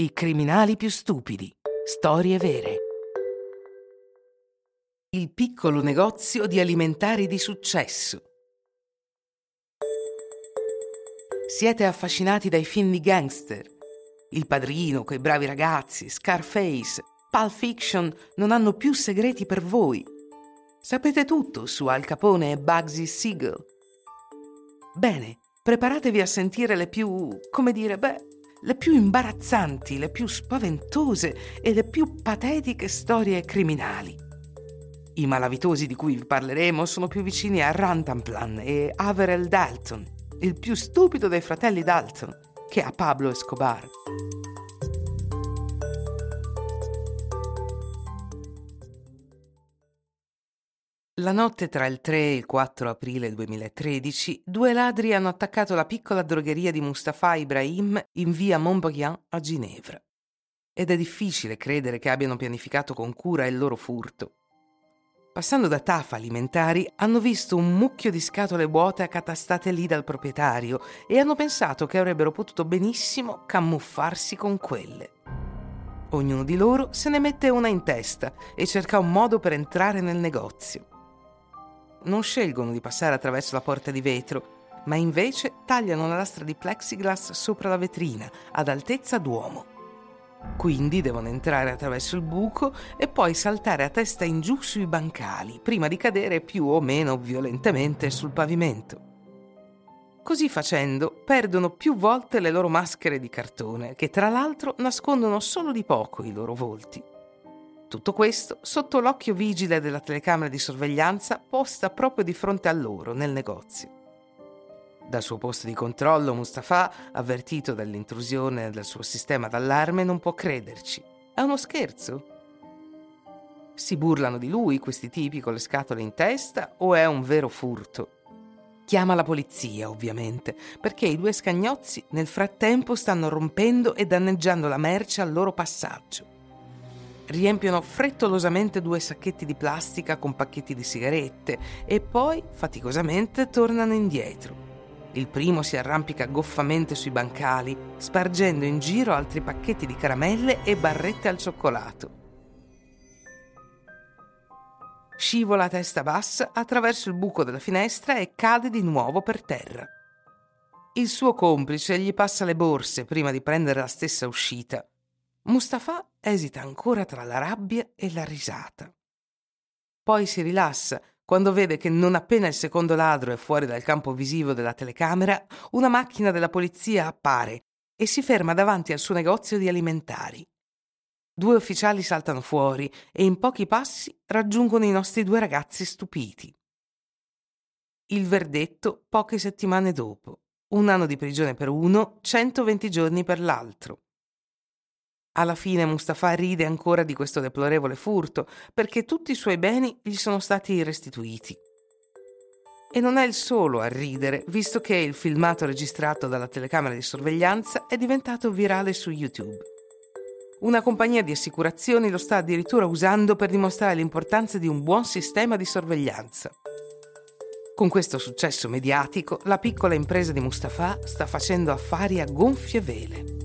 I criminali più stupidi. Storie vere. Il piccolo negozio di alimentari di successo. Siete affascinati dai film di gangster. Il padrino, quei bravi ragazzi, Scarface, Pulp Fiction non hanno più segreti per voi. Sapete tutto su Al Capone e Bugsy Siegel. Bene, preparatevi a sentire le più, come dire, beh, le più imbarazzanti, le più spaventose e le più patetiche storie criminali. I malavitosi di cui vi parleremo sono più vicini a Rantanplan e Averell Dalton, il più stupido dei fratelli Dalton, che a Pablo Escobar. La notte tra il 3 e il 4 aprile 2013, due ladri hanno attaccato la piccola drogheria di Mustafa Ibrahim in via Montbaulian a Ginevra. Ed è difficile credere che abbiano pianificato con cura il loro furto. Passando da TAF alimentari, hanno visto un mucchio di scatole vuote accatastate lì dal proprietario e hanno pensato che avrebbero potuto benissimo camuffarsi con quelle. Ognuno di loro se ne mette una in testa e cerca un modo per entrare nel negozio non scelgono di passare attraverso la porta di vetro, ma invece tagliano la lastra di plexiglass sopra la vetrina, ad altezza d'uomo. Quindi devono entrare attraverso il buco e poi saltare a testa in giù sui bancali, prima di cadere più o meno violentemente sul pavimento. Così facendo, perdono più volte le loro maschere di cartone, che tra l'altro nascondono solo di poco i loro volti. Tutto questo sotto l'occhio vigile della telecamera di sorveglianza posta proprio di fronte a loro nel negozio. Dal suo posto di controllo Mustafa, avvertito dall'intrusione del suo sistema d'allarme, non può crederci. È uno scherzo? Si burlano di lui questi tipi con le scatole in testa o è un vero furto? Chiama la polizia, ovviamente, perché i due scagnozzi nel frattempo stanno rompendo e danneggiando la merce al loro passaggio riempiono frettolosamente due sacchetti di plastica con pacchetti di sigarette e poi faticosamente tornano indietro. Il primo si arrampica goffamente sui bancali, spargendo in giro altri pacchetti di caramelle e barrette al cioccolato. Scivola a testa bassa attraverso il buco della finestra e cade di nuovo per terra. Il suo complice gli passa le borse prima di prendere la stessa uscita. Mustafa esita ancora tra la rabbia e la risata. Poi si rilassa quando vede che non appena il secondo ladro è fuori dal campo visivo della telecamera, una macchina della polizia appare e si ferma davanti al suo negozio di alimentari. Due ufficiali saltano fuori e in pochi passi raggiungono i nostri due ragazzi stupiti. Il verdetto poche settimane dopo. Un anno di prigione per uno, 120 giorni per l'altro. Alla fine Mustafa ride ancora di questo deplorevole furto, perché tutti i suoi beni gli sono stati restituiti. E non è il solo a ridere, visto che il filmato registrato dalla telecamera di sorveglianza è diventato virale su YouTube. Una compagnia di assicurazioni lo sta addirittura usando per dimostrare l'importanza di un buon sistema di sorveglianza. Con questo successo mediatico, la piccola impresa di Mustafa sta facendo affari a gonfie vele.